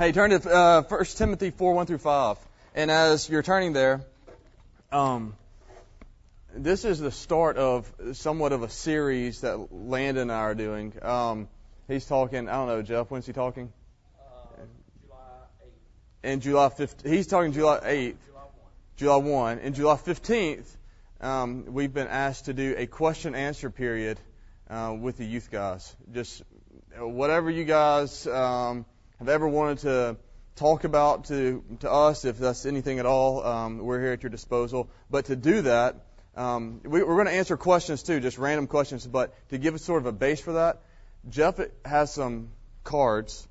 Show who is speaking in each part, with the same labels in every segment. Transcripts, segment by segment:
Speaker 1: Hey, turn to uh, 1 Timothy 4 1 through 5. And as you're turning there, um, this is the start of somewhat of a series that Landon and I are doing. Um, he's talking, I don't know, Jeff, when's he talking?
Speaker 2: Uh, July 8th.
Speaker 1: In July 15th. He's talking July 8th.
Speaker 2: July 1.
Speaker 1: July 1. In July 15th, um, we've been asked to do a question answer period uh, with the youth guys. Just whatever you guys um, have ever wanted to talk about to, to us, if that's anything at all, um, we're here at your disposal. But to do that, um, we, we're going to answer questions too, just random questions. But to give us sort of a base for that, Jeff has some cards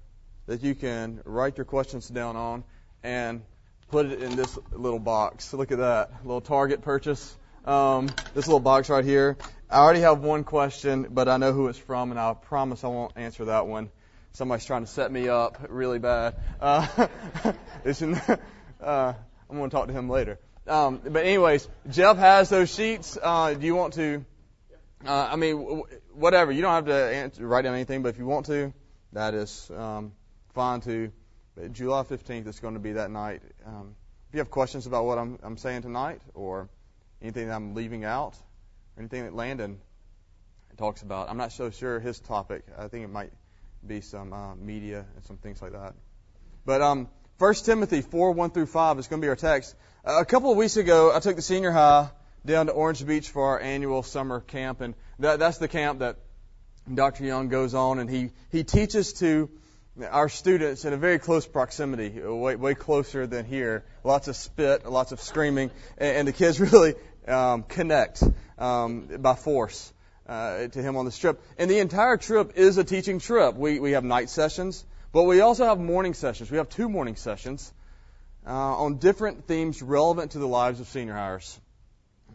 Speaker 1: that you can write your questions down on and put it in this little box. Look at that little Target purchase. Um, this little box right here. I already have one question, but I know who it's from, and I promise I won't answer that one. Somebody's trying to set me up really bad. Uh, in, uh, I'm going to talk to him later. Um, but anyways, Jeff has those sheets. Uh, do you want to? Uh, I mean, w- whatever. You don't have to answer, write down anything, but if you want to, that is um, fine too. But July 15th is going to be that night. Um, if you have questions about what I'm, I'm saying tonight, or anything that I'm leaving out, or anything that Landon talks about, I'm not so sure his topic. I think it might be some uh, media and some things like that. But um, 1 Timothy 4 1 through 5 is going to be our text. A couple of weeks ago, I took the senior high down to Orange Beach for our annual summer camp, and that, that's the camp that Dr. Young goes on, and he, he teaches to our students in a very close proximity, way, way closer than here. Lots of spit, lots of screaming, and, and the kids really um, connect um, by force uh, to him on this trip. And the entire trip is a teaching trip. We, we have night sessions, but we also have morning sessions. We have two morning sessions uh, on different themes relevant to the lives of senior hires.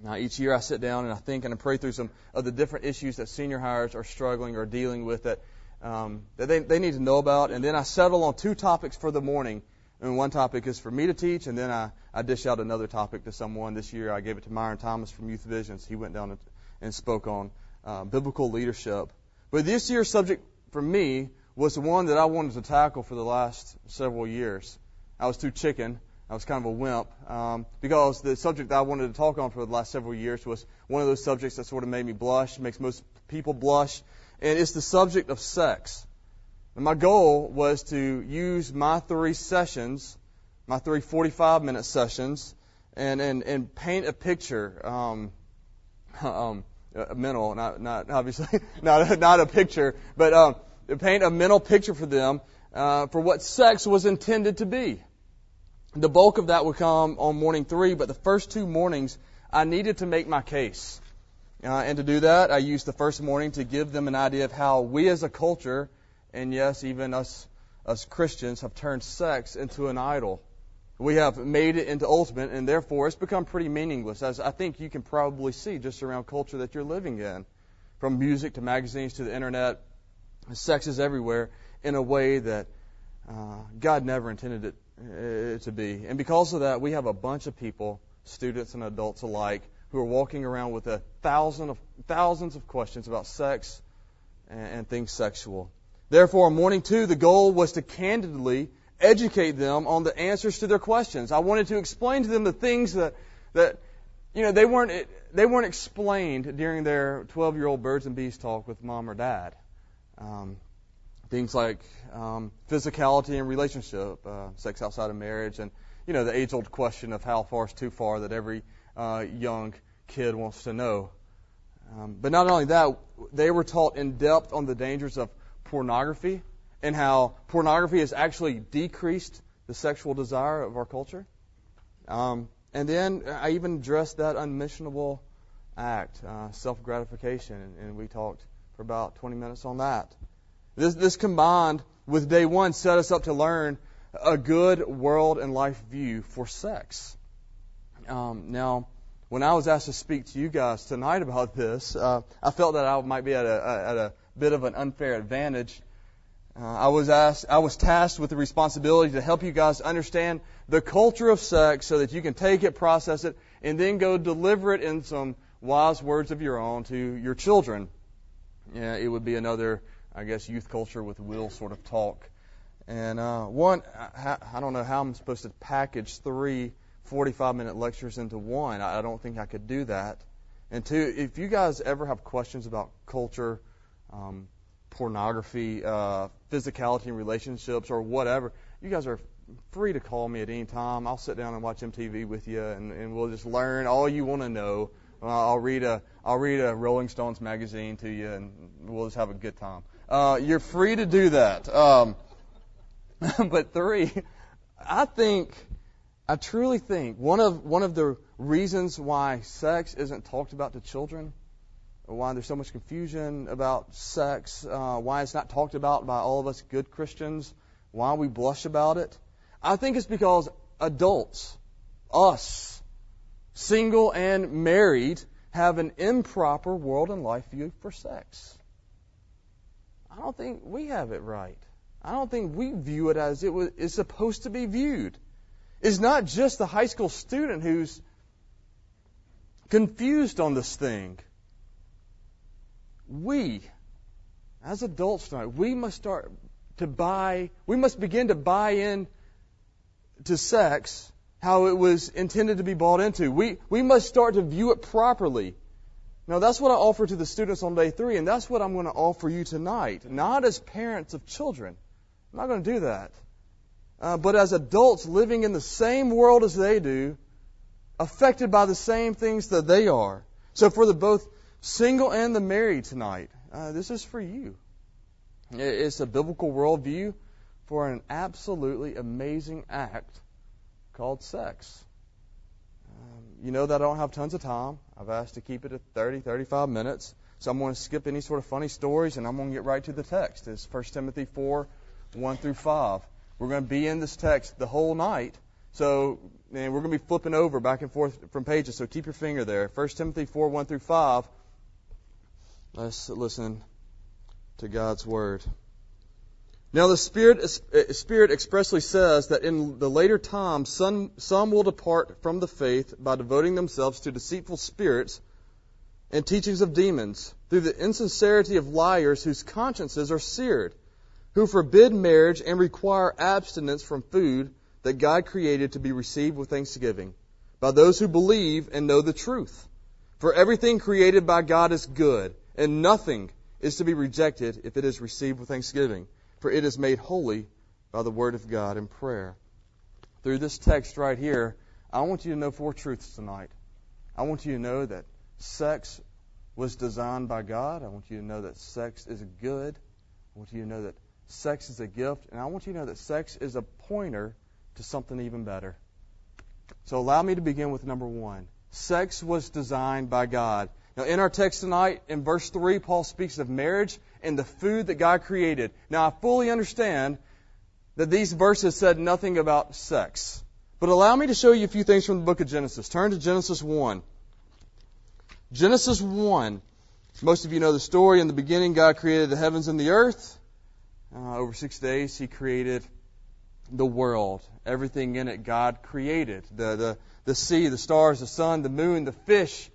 Speaker 1: Now, each year I sit down and I think and I pray through some of the different issues that senior hires are struggling or dealing with that, um, that they, they need to know about. And then I settle on two topics for the morning. And one topic is for me to teach, and then I, I dish out another topic to someone. This year I gave it to Myron Thomas from Youth Visions. He went down and, and spoke on uh, biblical leadership. But this year's subject for me was the one that I wanted to tackle for the last several years. I was too chicken. I was kind of a wimp um, because the subject that I wanted to talk on for the last several years was one of those subjects that sort of made me blush, makes most people blush, and it's the subject of sex. And my goal was to use my three sessions, my three 45 minute sessions, and, and, and paint a picture, um, um, a mental, not, not obviously, not, not a picture, but um, paint a mental picture for them uh, for what sex was intended to be. The bulk of that would come on morning three, but the first two mornings, I needed to make my case. Uh, and to do that, I used the first morning to give them an idea of how we as a culture, and yes, even us, us Christians, have turned sex into an idol. We have made it into ultimate, and therefore it's become pretty meaningless, as I think you can probably see just around culture that you're living in. From music to magazines to the internet, sex is everywhere in a way that uh, God never intended it uh, to be. And because of that, we have a bunch of people, students and adults alike, who are walking around with a thousand of thousands of questions about sex and, and things sexual. Therefore, on morning two, the goal was to candidly educate them on the answers to their questions. I wanted to explain to them the things that that you know they weren't they weren't explained during their 12 year old birds and bees talk with mom or dad. Um, things like um, physicality and relationship, uh, sex outside of marriage, and you know the age-old question of how far is too far that every uh, young kid wants to know. Um, but not only that, they were taught in depth on the dangers of pornography and how pornography has actually decreased the sexual desire of our culture. Um, and then I even addressed that unmissionable act, uh, self-gratification, and, and we talked for about 20 minutes on that. This, this combined with day one set us up to learn a good world and life view for sex. Um, now, when I was asked to speak to you guys tonight about this, uh, I felt that I might be at a, at a bit of an unfair advantage. Uh, I was asked, I was tasked with the responsibility to help you guys understand the culture of sex so that you can take it, process it, and then go deliver it in some wise words of your own to your children. Yeah, it would be another I guess, youth culture with will sort of talk. And uh, one, I, don't know how I'm supposed to package three 45 minute lectures into one. I, I don't think I could do that. And two, if you guys ever have questions about culture, um, pornography, uh, physicality in relationships, or whatever, you guys are free to call me at any time. I'll sit down and watch MTV with you, and, and we'll just learn all you want to know. Uh, I'll read a I'll read a Rolling Stones magazine to you, and we'll just have a good time. Uh, you're free to do that. Um, but three, I think, I truly think one of one of the reasons why sex isn't talked about to children, why there's so much confusion about sex, uh, why it's not talked about by all of us good Christians, why we blush about it, I think it's because adults, us, single and married, have an improper world and life view for sex. I don't think we have it right. I don't think we view it as it was, is supposed to be viewed. It's not just the high school student who's confused on this thing. We, as adults tonight, we must start to buy, we must begin to buy in to sex how it was intended to be bought into. We, we must start to view it properly. Now, that's what I offer to the students on day three, and that's what I'm going to offer you tonight. Not as parents of children. I'm not going to do that. Uh, but as adults living in the same world as they do, affected by the same things that they are. So, for the both single and the married tonight, uh, this is for you. It's a biblical worldview for an absolutely amazing act called sex. Um, you know that I don't have tons of time. I've asked to keep it at 30, 35 minutes. So I'm going to skip any sort of funny stories and I'm going to get right to the text. It's 1 Timothy 4, 1 through 5. We're going to be in this text the whole night. So and we're going to be flipping over back and forth from pages. So keep your finger there. 1 Timothy 4, 1 through 5. Let's listen to God's word. Now the Spirit, Spirit expressly says that in the later times some, some will depart from the faith by devoting themselves to deceitful spirits and teachings of demons, through the insincerity of liars whose consciences are seared, who forbid marriage and require abstinence from food that God created to be received with thanksgiving, by those who believe and know the truth. For everything created by God is good, and nothing is to be rejected if it is received with thanksgiving for it is made holy by the word of God and prayer. Through this text right here, I want you to know four truths tonight. I want you to know that sex was designed by God. I want you to know that sex is good. I want you to know that sex is a gift. And I want you to know that sex is a pointer to something even better. So allow me to begin with number one. Sex was designed by God. Now, in our text tonight, in verse 3, Paul speaks of marriage and the food that God created. Now, I fully understand that these verses said nothing about sex. But allow me to show you a few things from the book of Genesis. Turn to Genesis 1. Genesis 1. Most of you know the story. In the beginning, God created the heavens and the earth. Uh, over six days, He created the world. Everything in it, God created. The, the, the sea, the stars, the sun, the moon, the fish,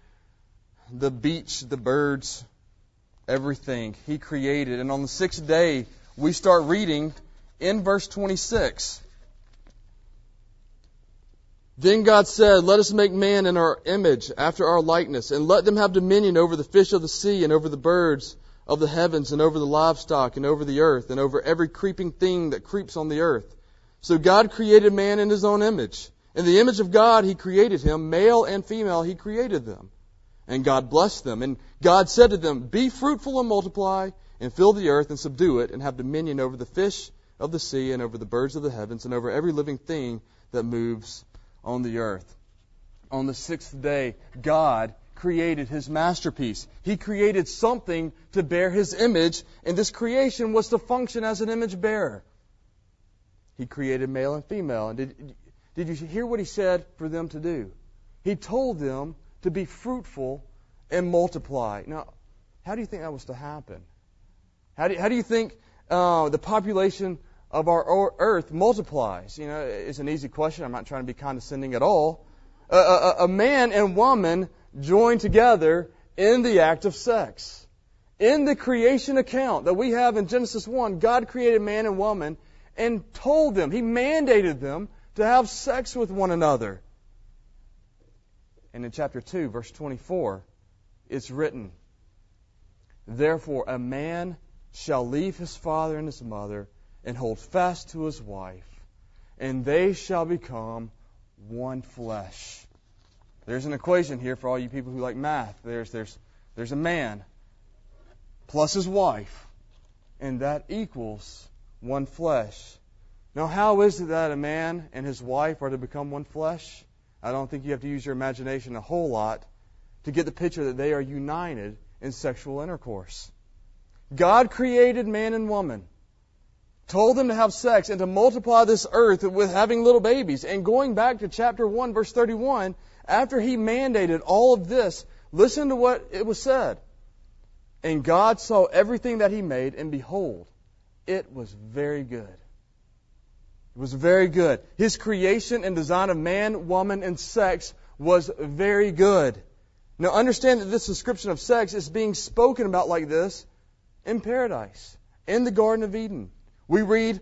Speaker 1: the beach, the birds, everything He created. And on the sixth day, we start reading in verse 26. Then God said, Let us make man in our image, after our likeness, and let them have dominion over the fish of the sea, and over the birds of the heavens, and over the livestock, and over the earth, and over every creeping thing that creeps on the earth. So God created man in his own image. In the image of God, he created him. Male and female, he created them. And God blessed them. And God said to them, Be fruitful and multiply, and fill the earth and subdue it, and have dominion over the fish of the sea, and over the birds of the heavens, and over every living thing that moves on the earth. On the sixth day, God created his masterpiece. He created something to bear his image, and this creation was to function as an image bearer. He created male and female. And did, did you hear what he said for them to do? He told them to be fruitful and multiply. Now, how do you think that was to happen? How do how do you think uh, the population of our earth multiplies? You know, it's an easy question. I'm not trying to be condescending at all. A, a, a man and woman join together in the act of sex. In the creation account that we have in Genesis 1, God created man and woman, and told them, He mandated them to have sex with one another. And in chapter 2, verse 24, it's written, Therefore a man shall leave his father and his mother and hold fast to his wife, and they shall become one flesh. There's an equation here for all you people who like math. There's, there's, there's a man plus his wife, and that equals one flesh. Now, how is it that a man and his wife are to become one flesh? I don't think you have to use your imagination a whole lot to get the picture that they are united in sexual intercourse. God created man and woman, told them to have sex and to multiply this earth with having little babies. And going back to chapter 1, verse 31, after he mandated all of this, listen to what it was said. And God saw everything that he made, and behold, it was very good. It was very good. His creation and design of man, woman, and sex was very good. Now understand that this description of sex is being spoken about like this in paradise, in the Garden of Eden. We read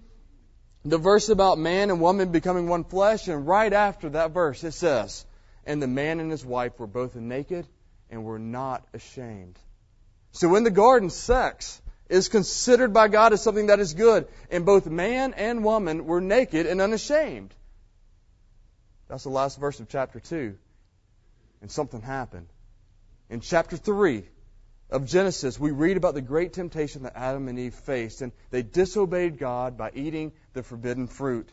Speaker 1: the verse about man and woman becoming one flesh, and right after that verse it says, And the man and his wife were both naked and were not ashamed. So in the garden, sex is considered by God as something that is good, and both man and woman were naked and unashamed. That's the last verse of chapter 2. And something happened. In chapter 3, of Genesis, we read about the great temptation that Adam and Eve faced, and they disobeyed God by eating the forbidden fruit.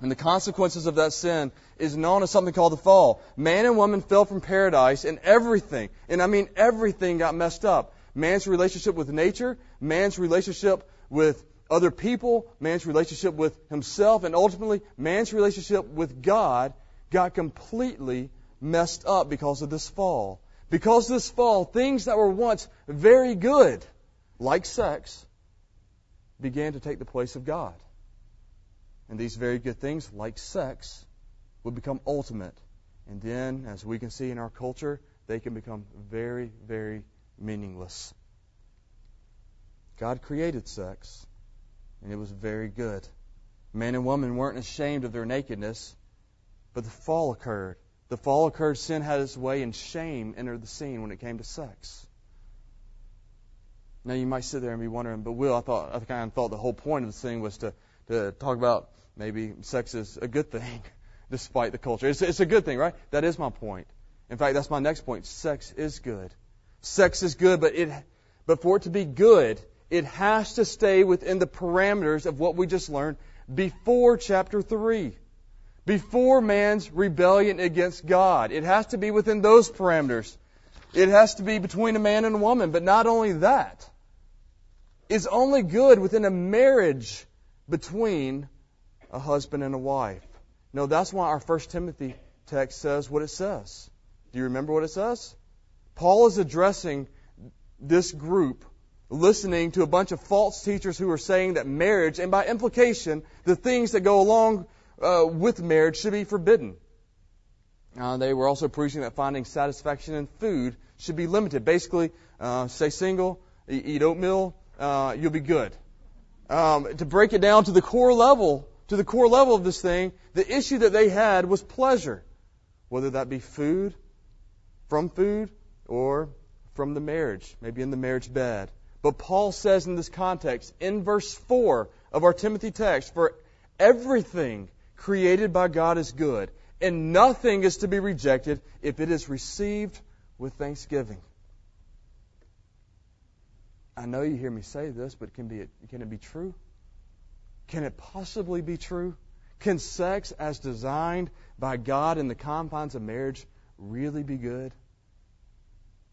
Speaker 1: And the consequences of that sin is known as something called the fall. Man and woman fell from paradise, and everything, and I mean everything, got messed up. Man's relationship with nature, man's relationship with other people, man's relationship with himself, and ultimately man's relationship with God got completely messed up because of this fall. Because this fall, things that were once very good, like sex, began to take the place of God. And these very good things, like sex, would become ultimate. And then, as we can see in our culture, they can become very, very meaningless. God created sex, and it was very good. Man and woman weren't ashamed of their nakedness, but the fall occurred. The fall occurred, sin had its way, and shame entered the scene when it came to sex. Now you might sit there and be wondering, but Will, I thought I kind of thought the whole point of this thing was to to talk about maybe sex is a good thing, despite the culture. It's, it's a good thing, right? That is my point. In fact, that's my next point. Sex is good. Sex is good, but it but for it to be good, it has to stay within the parameters of what we just learned before chapter three before man's rebellion against God. It has to be within those parameters. It has to be between a man and a woman. But not only that, it's only good within a marriage between a husband and a wife. No, that's why our First Timothy text says what it says. Do you remember what it says? Paul is addressing this group listening to a bunch of false teachers who are saying that marriage, and by implication, the things that go along uh, with marriage should be forbidden. Uh, they were also preaching that finding satisfaction in food should be limited. Basically, uh, stay single, eat oatmeal, uh, you'll be good. Um, to break it down to the core level, to the core level of this thing, the issue that they had was pleasure, whether that be food, from food, or from the marriage, maybe in the marriage bed. But Paul says in this context, in verse 4 of our Timothy text, for everything created by God is good, and nothing is to be rejected if it is received with thanksgiving. I know you hear me say this, but can, be, can it be true? Can it possibly be true? Can sex, as designed by God in the confines of marriage, really be good?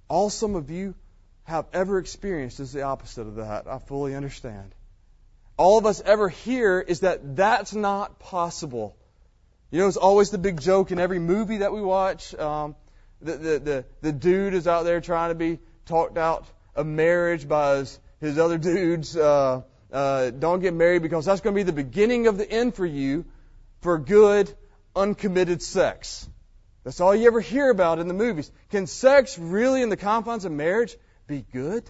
Speaker 1: All some of you have ever experienced is the opposite of that. I fully understand all of us ever hear is that that's not possible. You know, it's always the big joke in every movie that we watch. Um, the, the, the, the dude is out there trying to be talked out of marriage by his, his other dudes. Uh, uh, don't get married because that's going to be the beginning of the end for you for good, uncommitted sex. That's all you ever hear about in the movies. Can sex really, in the confines of marriage, be good?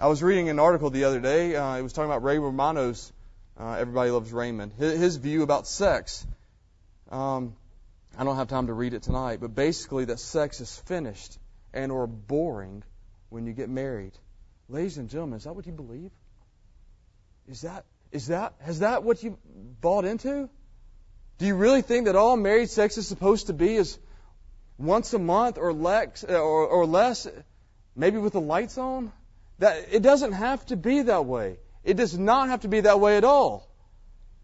Speaker 1: I was reading an article the other day. Uh, it was talking about Ray Romano's Uh, everybody loves Raymond. His, his view about sex. Um, I don't have time to read it tonight, but basically that sex is finished and or boring when you get married. Ladies and gentlemen, is that what you believe? Is that is that has that what you bought into? Do you really think that all married sex is supposed to be is once a month or less uh, or, or less, maybe with the lights on? That it doesn't have to be that way. It does not have to be that way at all.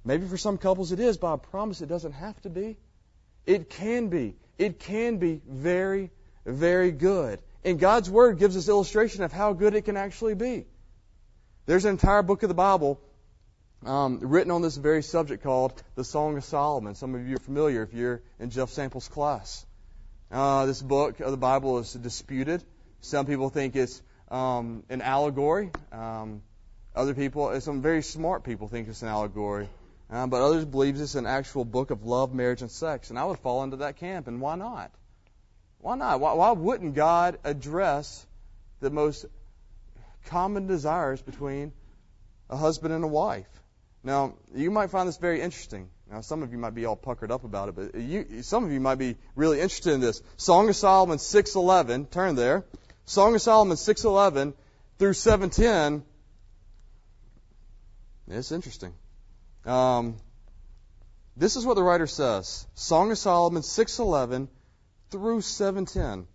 Speaker 1: Maybe for some couples it is, but I promise it doesn't have to be. It can be. It can be very, very good. And God's Word gives us illustration of how good it can actually be. There's an entire book of the Bible um, written on this very subject called the Song of Solomon. Some of you are familiar if you're in Jeff Sample's class. Uh, this book of the Bible is disputed. Some people think it's um, an allegory. Um, other people, some very smart people, think it's an allegory. Uh, but others believe it's an actual book of love, marriage, and sex. And I would fall into that camp. And why not? Why not? Why, why wouldn't God address the most common desires between a husband and a wife? Now, you might find this very interesting. Now, some of you might be all puckered up about it, but you, some of you might be really interested in this. Song of Solomon 6:11. Turn there. Song of Solomon 6:11 through 7:10. It's interesting. Um, this is what the writer says. Song of Solomon 6:11 through 7:10.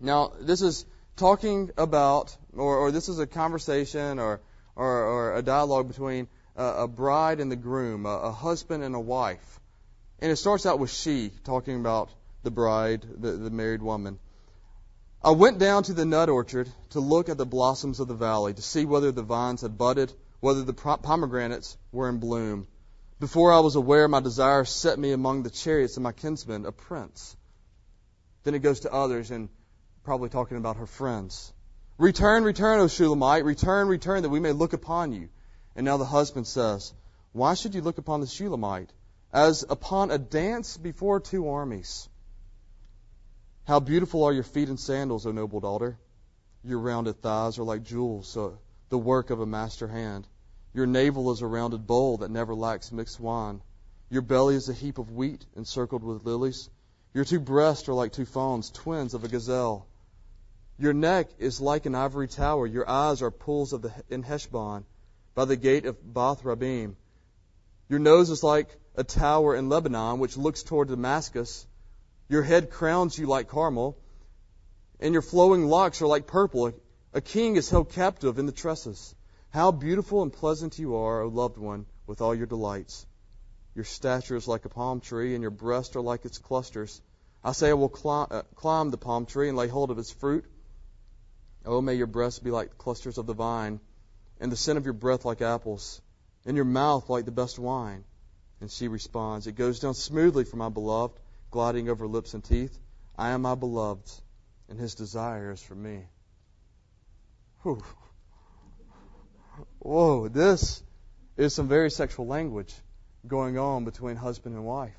Speaker 1: Now, this is talking about, or, or this is a conversation or, or, or a dialogue between a, bride and the groom, a, a husband and a wife. And it starts out with she, talking about the bride, the, the married woman. I went down to the nut orchard to look at the blossoms of the valley, to see whether the vines had budded, whether the pomegranates were in bloom. Before I was aware, my desire set me among the chariots of my kinsman, a prince. Then it goes to others and probably talking about her friends. Return, return, O Shulamite, return, return, that we may look upon you. And now the husband says, Why should you look upon the Shulamite as upon a dance before two armies? How beautiful are your feet and sandals, O noble daughter. Your rounded thighs are like jewels, the work of a master hand. Your navel is a rounded bowl that never lacks mixed wine. Your belly is a heap of wheat encircled with lilies. Your two breasts are like two fawns, twins of a gazelle. Your neck is like an ivory tower. Your eyes are pools of the in Heshbon by the gate of Bath Rabbim. Your nose is like a tower in Lebanon, which looks toward Damascus. Your head crowns you like Carmel, and your flowing locks are like purple. A king is held captive in the tresses. How beautiful and pleasant you are, O loved one, with all your delights. Your stature is like a palm tree, and your breasts are like its clusters. I say, I will climb, uh, climb the palm tree and lay hold of its fruit. Oh, may your breasts be like clusters of the vine and the scent of your breath like apples, and your mouth like the best wine. And she responds, It goes down smoothly for my beloved, gliding over lips and teeth. I am my beloved's, and his desire is for me. Whew. Whoa, this is some very sexual language going on between husband and wife.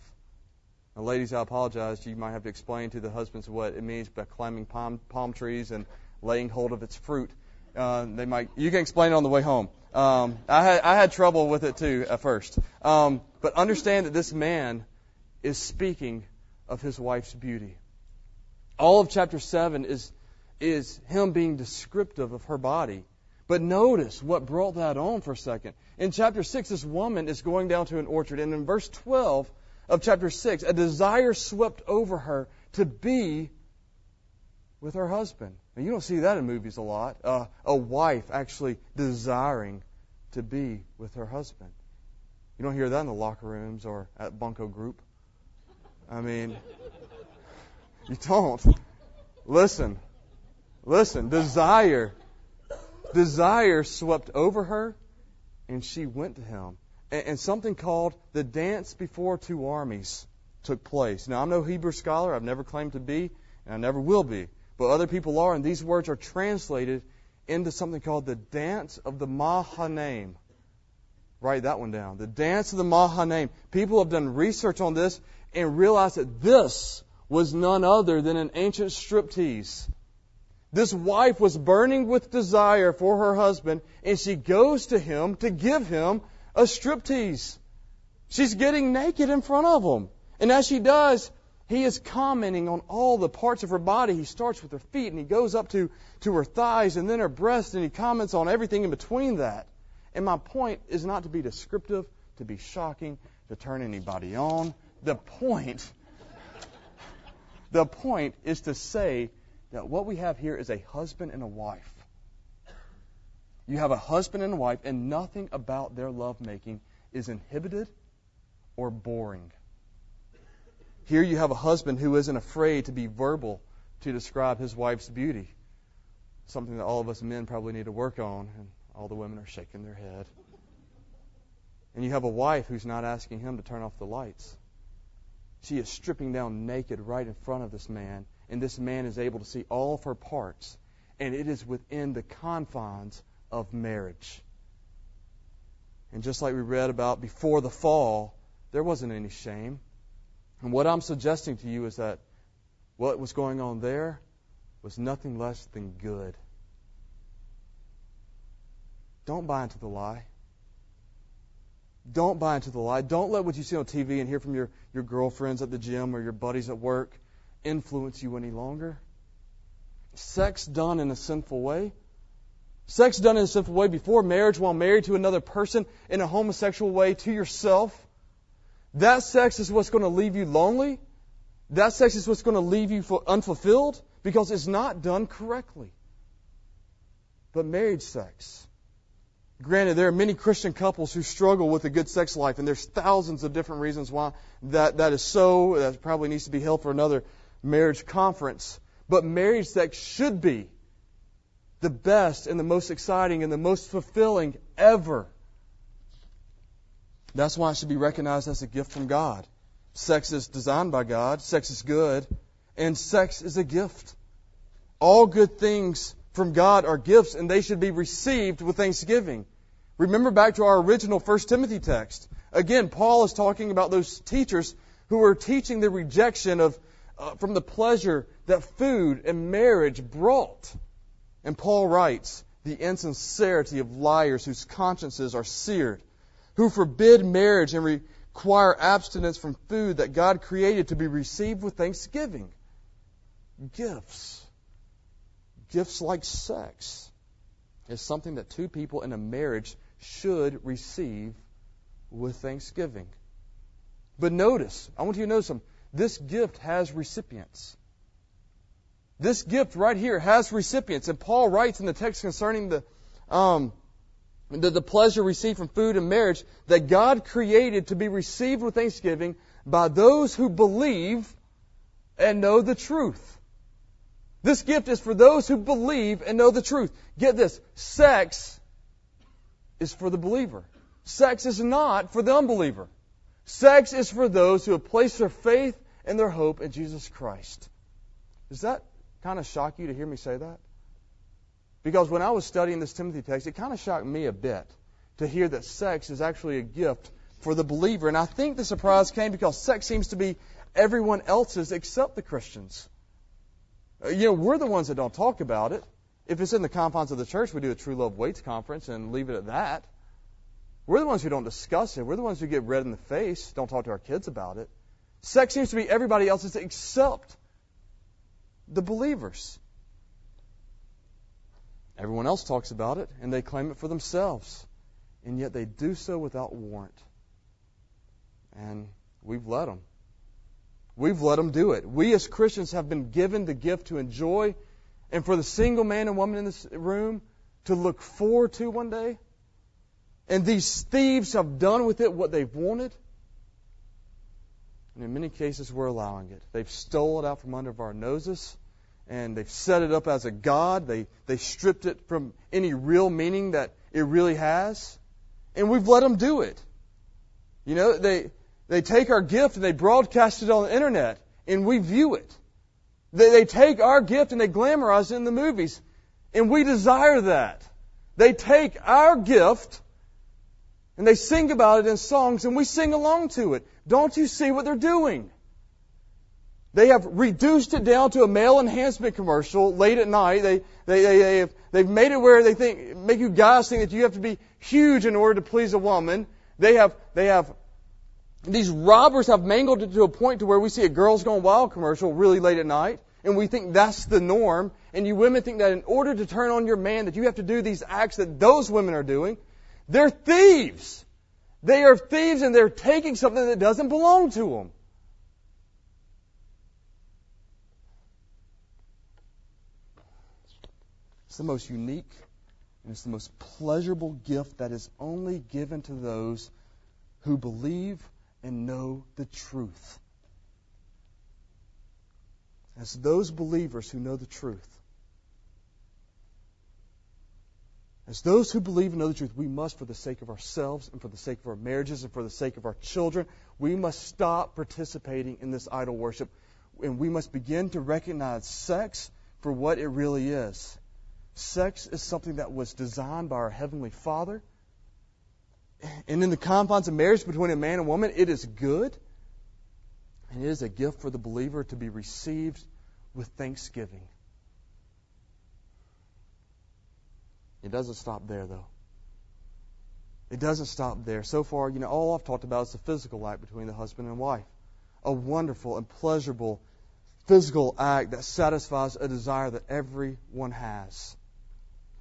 Speaker 1: Now, ladies, I apologize. You might have to explain to the husbands what it means by climbing palm, palm trees and laying hold of its fruit. Uh, they might. You can explain it on the way home. Um, I had I had trouble with it too at first. Um, but understand that this man is speaking of his wife's beauty. All of chapter seven is is him being descriptive of her body. But notice what brought that on for a second. In chapter 6, this woman is going down to an orchard, and in verse 12 of chapter 6, a desire swept over her to be with her husband. You don't see that in movies a lot. Uh, a wife actually desiring to be with her husband. You don't hear that in the locker rooms or at Bunko Group. I mean, you don't. Listen, listen. Desire, desire swept over her, and she went to him. And, and something called the dance before two armies took place. Now, I'm no Hebrew scholar. I've never claimed to be, and I never will be but other people are, and these words are translated into something called the dance of the Mahanaim. Write that one down. The dance of the Mahanaim. People have done research on this and realized that this was none other than an ancient striptease. This wife was burning with desire for her husband, and she goes to him to give him a striptease. She's getting naked in front of him. And as she does, he is commenting on all the parts of her body. He starts with her feet and he goes up to, to her thighs and then her breast and he comments on everything in between that. And my point is not to be descriptive, to be shocking, to turn anybody on. The point, the point is to say that what we have here is a husband and a wife. You have a husband and a wife, and nothing about their lovemaking is inhibited or boring. Here you have a husband who isn't afraid to be verbal to describe his wife's beauty. Something that all of us men probably need to work on, and all the women are shaking their head. And you have a wife who's not asking him to turn off the lights. She is stripping down naked right in front of this man, and this man is able to see all of her parts, and it is within the confines of marriage. And just like we read about before the fall, there wasn't any shame. And what I'm suggesting to you is that what was going on there was nothing less than good. Don't buy into the lie. Don't buy into the lie. Don't let what you see on TV and hear from your, your girlfriends at the gym or your buddies at work influence you any longer. Sex done in a sinful way. Sex done in a sinful way before marriage while married to another person in a homosexual way to yourself. That sex is what's going to leave you lonely. That sex is what's going to leave you unfulfilled because it's not done correctly. But marriage sex, Granted, there are many Christian couples who struggle with a good sex life, and there's thousands of different reasons why that, that is so. That probably needs to be held for another marriage conference. But marriage sex should be the best and the most exciting and the most fulfilling ever. That's why it should be recognized as a gift from God. Sex is designed by God, sex is good, and sex is a gift. All good things from God are gifts, and they should be received with thanksgiving. Remember back to our original 1 Timothy text. Again, Paul is talking about those teachers who were teaching the rejection of uh, from the pleasure that food and marriage brought. And Paul writes, the insincerity of liars whose consciences are seared, who forbid marriage and require abstinence from food that God created to be received with thanksgiving. Gifts. Gifts like sex is something that two people in a marriage should receive with thanksgiving. But notice, I want you to notice something. This gift has recipients. This gift right here has recipients. And Paul writes in the text concerning the, um, the, the pleasure received from food and marriage that God created to be received with thanksgiving by those who believe and know the truth. This gift is for those who believe and know the truth. Get this. Sex is for the believer. Sex is not for the unbeliever. Sex is for those who have placed their faith and their hope in Jesus Christ. Does that kind of shock you to hear me say that? Because when I was studying this Timothy text, it kind of shocked me a bit to hear that sex is actually a gift for the believer. And I think the surprise came because sex seems to be everyone else's except the Christians. Uh, you know, we're the ones that don't talk about it. If it's in the confines of the church, we do a True Love Waits conference and leave it at that. We're the ones who don't discuss it. We're the ones who get red in the face, don't talk to our kids about it. Sex seems to be everybody else's except the believers. Everyone else talks about it, and they claim it for themselves. And yet they do so without warrant. And we've let them. We've let them do it. We as Christians have been given the gift to enjoy and for the single man and woman in this room to look forward to one day. And these thieves have done with it what they've wanted. And in many cases, we're allowing it. They've stole it out from under our noses, and they've set it up as a god. They, they stripped it from any real meaning that it really has. And we've let them do it. You know, they, they take our gift and they broadcast it on the internet, and we view it. They, they take our gift and they glamorize it in the movies. And we desire that. They take our gift and they sing about it in songs and we sing along to it. Don't you see what they're doing? They have reduced it down to a male enhancement commercial late at night. They, they, they, they have, they've made it where they think, make you guys think that you have to be huge in order to please a woman. They have, they have, these robbers have mangled it to a point to where we see a girls gone wild commercial really late at night, and we think that's the norm, and you women think that in order to turn on your man that you have to do these acts that those women are doing. They're thieves. They are thieves and they're taking something that doesn't belong to them. The most unique and it's the most pleasurable gift that is only given to those who believe and know the truth. As those believers who know the truth, as those who believe and know the truth, we must, for the sake of ourselves and for the sake of our marriages and for the sake of our children, we must stop participating in this idol worship. And we must begin to recognize sex for what it really is. Sex is something that was designed by our Heavenly Father. And in the confines of marriage between a man and woman, it is good. And it is a gift for the believer to be received with thanksgiving. It doesn't stop there, though. It doesn't stop there. So far, you know, all I've talked about is the physical act between the husband and wife. A wonderful and pleasurable physical act that satisfies a desire that everyone has.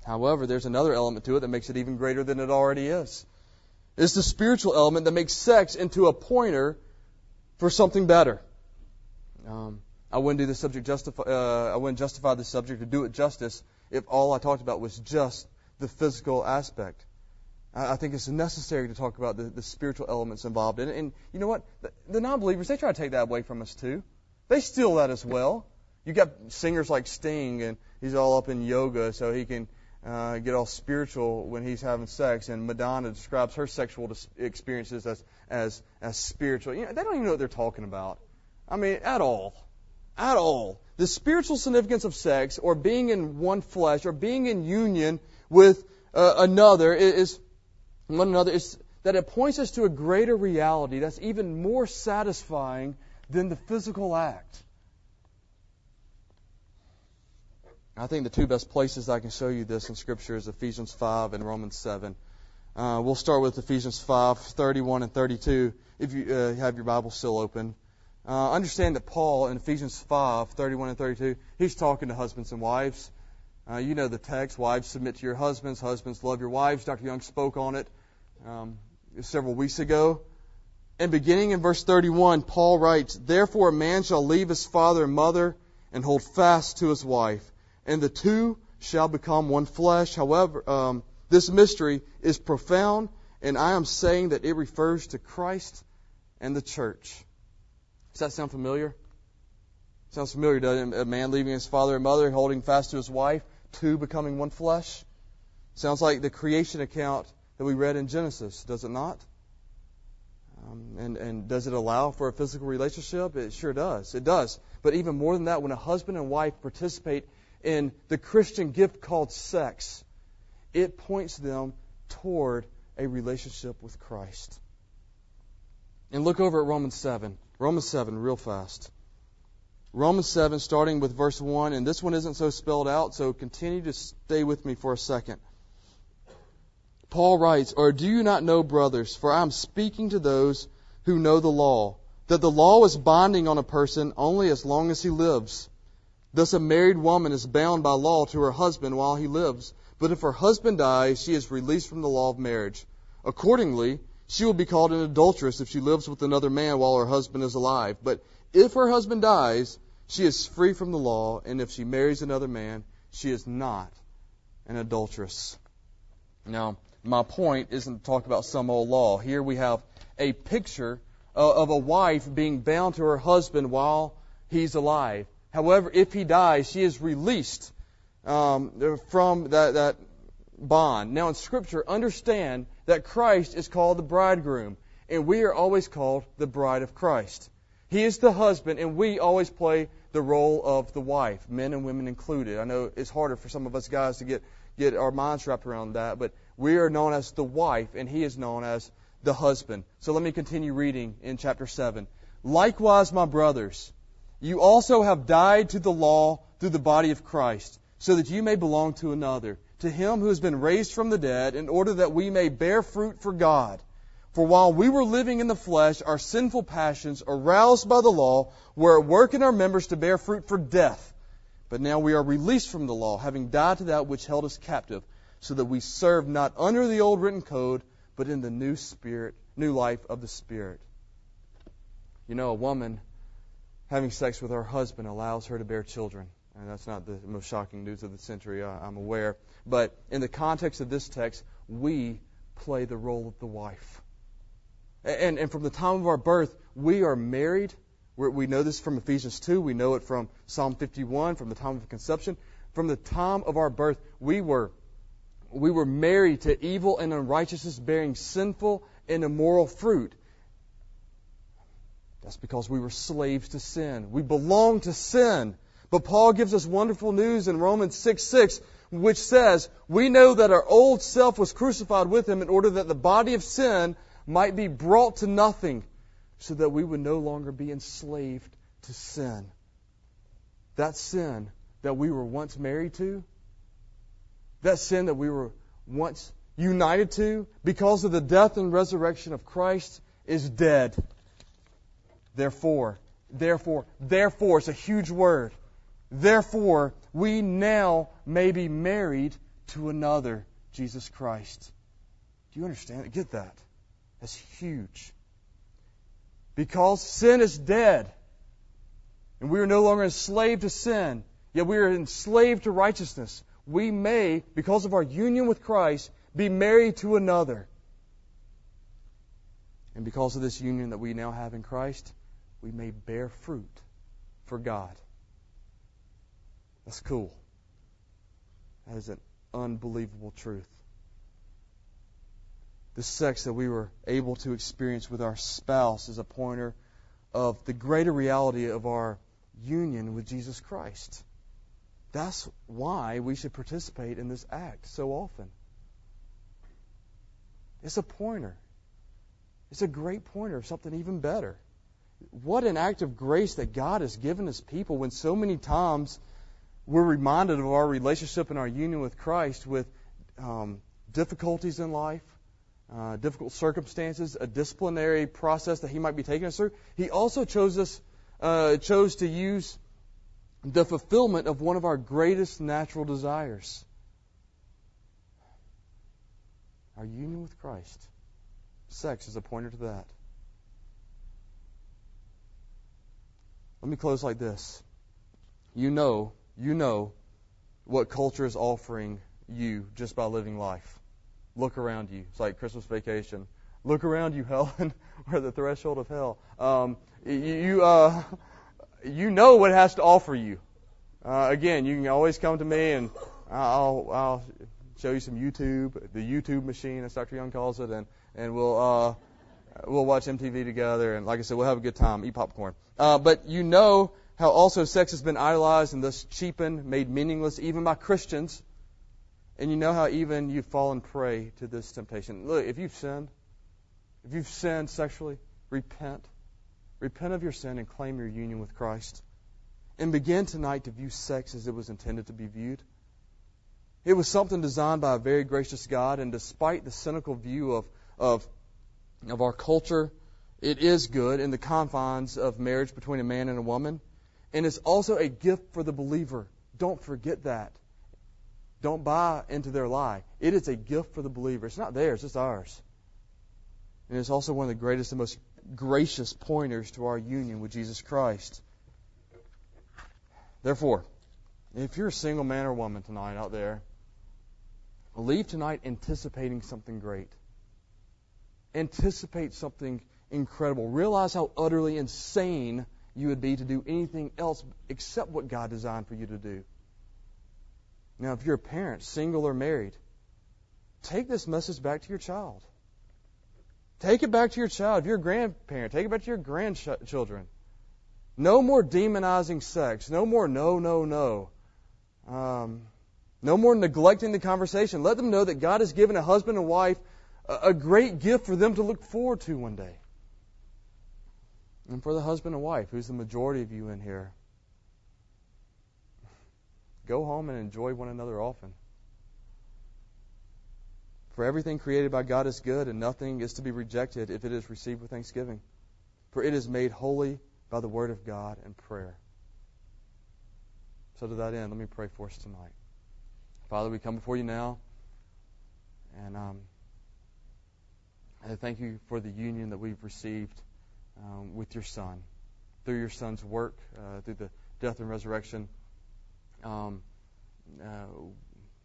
Speaker 1: However, there's another element to it that makes it even greater than it already is. It's the spiritual element that makes sex into a pointer for something better. Um, I wouldn't do the subject justify. Uh, I wouldn't justify the subject or do it justice if all I talked about was just the physical aspect. I, think it's necessary to talk about the, the spiritual elements involved in it. And you know what? The, the non-believers they try to take that away from us too. They steal that as well. You got singers like Sting, and he's all up in yoga, so he can uh, get all spiritual when he's having sex, and Madonna describes her sexual experiences as as as spiritual. You know, they don't even know what they're talking about. I mean, at all, at all. The spiritual significance of sex, or being in one flesh, or being in union with uh, another, is one another is that it points us to a greater reality that's even more satisfying than the physical act. I think the two best places I can show you this in Scripture is Ephesians 5 and Romans 7. Uh, we'll start with Ephesians 5, 31 and 32, if you uh, have your Bible still open. Uh, understand that Paul in Ephesians 5, 31 and 32, he's talking to husbands and wives. Uh, you know the text, wives submit to your husbands, husbands love your wives. Dr. Young spoke on it um, several weeks ago. And beginning in verse 31, Paul writes, Therefore a man shall leave his father and mother and hold fast to his wife and the two shall become one flesh. However, um, this mystery is profound, and I am saying that it refers to Christ and the church. Does that sound familiar? Sounds familiar, doesn't it? A man leaving his father and mother, holding fast to his wife, two becoming one flesh. Sounds like the creation account that we read in Genesis, does it not? Um, and, and does it allow for a physical relationship? It sure does. It does. But even more than that, when a husband and wife participate in the Christian gift called sex, it points them toward a relationship with Christ. And look over at Romans 7. Romans 7, real fast. Romans 7, starting with verse 1, and this one isn't so spelled out, so continue to stay with me for a second. Paul writes, Or do you not know, brothers, for I am speaking to those who know the law, that the law is binding on a person only as long as he lives. Thus, a married woman is bound by law to her husband while he lives. But if her husband dies, she is released from the law of marriage. Accordingly, she will be called an adulteress if she lives with another man while her husband is alive. But if her husband dies, she is free from the law, and if she marries another man, she is not an adulteress. Now, my point isn't to talk about some old law. Here we have a picture uh, of a wife being bound to her husband while he's alive. However, if he dies, she is released um, from that, that bond. Now, in Scripture, understand that Christ is called the bridegroom, and we are always called the bride of Christ. He is the husband, and we always play the role of the wife, men and women included. I know it's harder for some of us guys to get, get our minds wrapped around that, but we are known as the wife, and he is known as the husband. So let me continue reading in chapter 7. Likewise, my brothers, you also have died to the law through the body of Christ, so that you may belong to another, to him who has been raised from the dead, in order that we may bear fruit for God. For while we were living in the flesh, our sinful passions, aroused by the law, were at work in our members to bear fruit for death. But now we are released from the law, having died to that which held us captive, so that we serve not under the old written code, but in the new spirit, new life of the Spirit. You know, a woman having sex with her husband allows her to bear children. And that's not the most shocking news of the century, uh, I'm aware. But in the context of this text, we play the role of the wife. And, and from the time of our birth, we are married. We're, we know this from Ephesians 2. We know it from Psalm 51, from the time of conception. From the time of our birth, we were, we were married to evil and unrighteousness, bearing sinful and immoral fruit. That's because we were slaves to sin. We belong to sin. But Paul gives us wonderful news in Romans 6 6, which says, We know that our old self was crucified with him in order that the body of sin might be brought to nothing, so that we would no longer be enslaved to sin. That sin that we were once married to, that sin that we were once united to, because of the death and resurrection of Christ, is dead. Therefore, therefore, therefore, it's a huge word. Therefore, we now may be married to another, Jesus Christ. Do you understand? Get that. That's huge. Because sin is dead, and we are no longer enslaved to sin, yet we are enslaved to righteousness. We may, because of our union with Christ, be married to another. And because of this union that we now have in Christ, we may bear fruit for God. That's cool. That is an unbelievable truth. The sex that we were able to experience with our spouse is a pointer of the greater reality of our union with Jesus Christ. That's why we should participate in this act so often. It's a pointer. It's a great pointer of something even better what an act of grace that God has given His people when so many times we're reminded of our relationship and our union with Christ with um, difficulties in life, uh, difficult circumstances, a disciplinary process that He might be taking us through. He also chose us, uh, chose to use the fulfillment of one of our greatest natural desires. Our union with Christ. Sex is a pointer to that. Let me close like this. You know, you know what culture is offering you just by living life. Look around you. It's like Christmas vacation. Look around you, Ellen. We're at the threshold of hell. Um, you, uh, you know what it has to offer you. Uh, again, you can always come to me and I'll, I'll show you some YouTube, the YouTube machine, as Dr. Young calls it, and, and we'll, uh, we'll watch MTV together. And like I said, we'll have a good time, eat popcorn. Uh, but you know how also sex has been idolized and thus cheapened, made meaningless, even by Christians. And you know how even you've fallen prey to this temptation. Look, if you've sinned, if you've sinned sexually, repent. Repent of your sin and claim your union with Christ. And begin tonight to view sex as it was intended to be viewed. It was something designed by a very gracious God, and despite the cynical view of, of, of our culture it is good in the confines of marriage between a man and a woman. And it's also a gift for the believer. Don't forget that. Don't buy into their lie. It is a gift for the believer. It's not theirs, it's ours. And it's also one of the greatest and most gracious pointers to our union with Jesus Christ. Therefore, if you're a single man or woman tonight out there, leave tonight anticipating something great. Anticipate something incredible. Realize how utterly insane you would be to do anything else except what God designed for you to do. Now, if you're a parent, single or married, take this message back to your child. Take it back to your child. If you're a grandparent, take it back to your grandchildren. No more demonizing sex. No more no, no, no. Um, no more neglecting the conversation. Let them know that God has given a husband and wife a, great gift for them to look forward to one day. And for the husband and wife, who's the majority of you in here, go home and enjoy one another often. For everything created by God is good, and nothing is to be rejected if it is received with thanksgiving. For it is made holy by the word of God and prayer. So to that end, let me pray for us tonight. Father, we come before you now, and um, I thank you for the union that we've received um, with your Son. Through your Son's work, uh, through the death and resurrection, um, uh,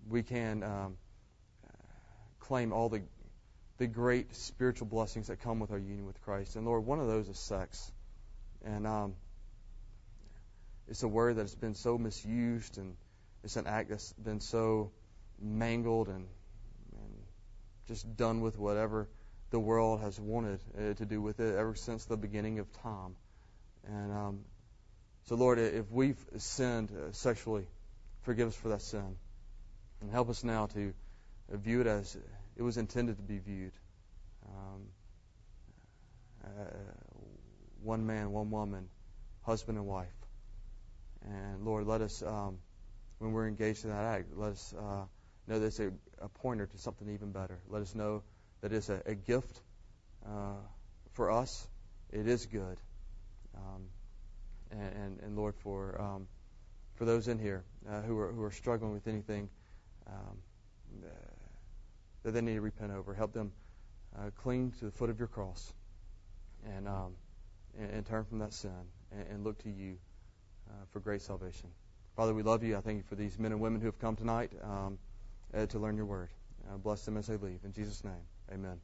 Speaker 1: we can um, claim all the the great spiritual blessings that come with our union with Christ. And Lord, one of those is sex. And um, it's a word that's been so misused, and it's an act that's been so mangled and, and just done with whatever the world has wanted uh, to do with it ever since the beginning of time. And um, so, Lord, if we've sinned uh, sexually, forgive us for that sin. And help us now to view it as it was intended to be viewed. Um, uh, one man, one woman, husband and wife. And Lord, let us, um, when we're engaged in that act, let us uh, know that it's a, a, pointer to something even better. Let us know that it's a, a gift uh, for us. It is good. Um, and, and, and, Lord, for um, for those in here uh, who are who are struggling with anything um, that they need to repent over. Help them uh, cling to the foot of your cross and, um, and, and, turn from that sin and, look to you uh, for great salvation. Father, we love you. I thank you for these men and women who have come tonight um, uh, to learn your word. Bless them as they leave. In Jesus' name, amen.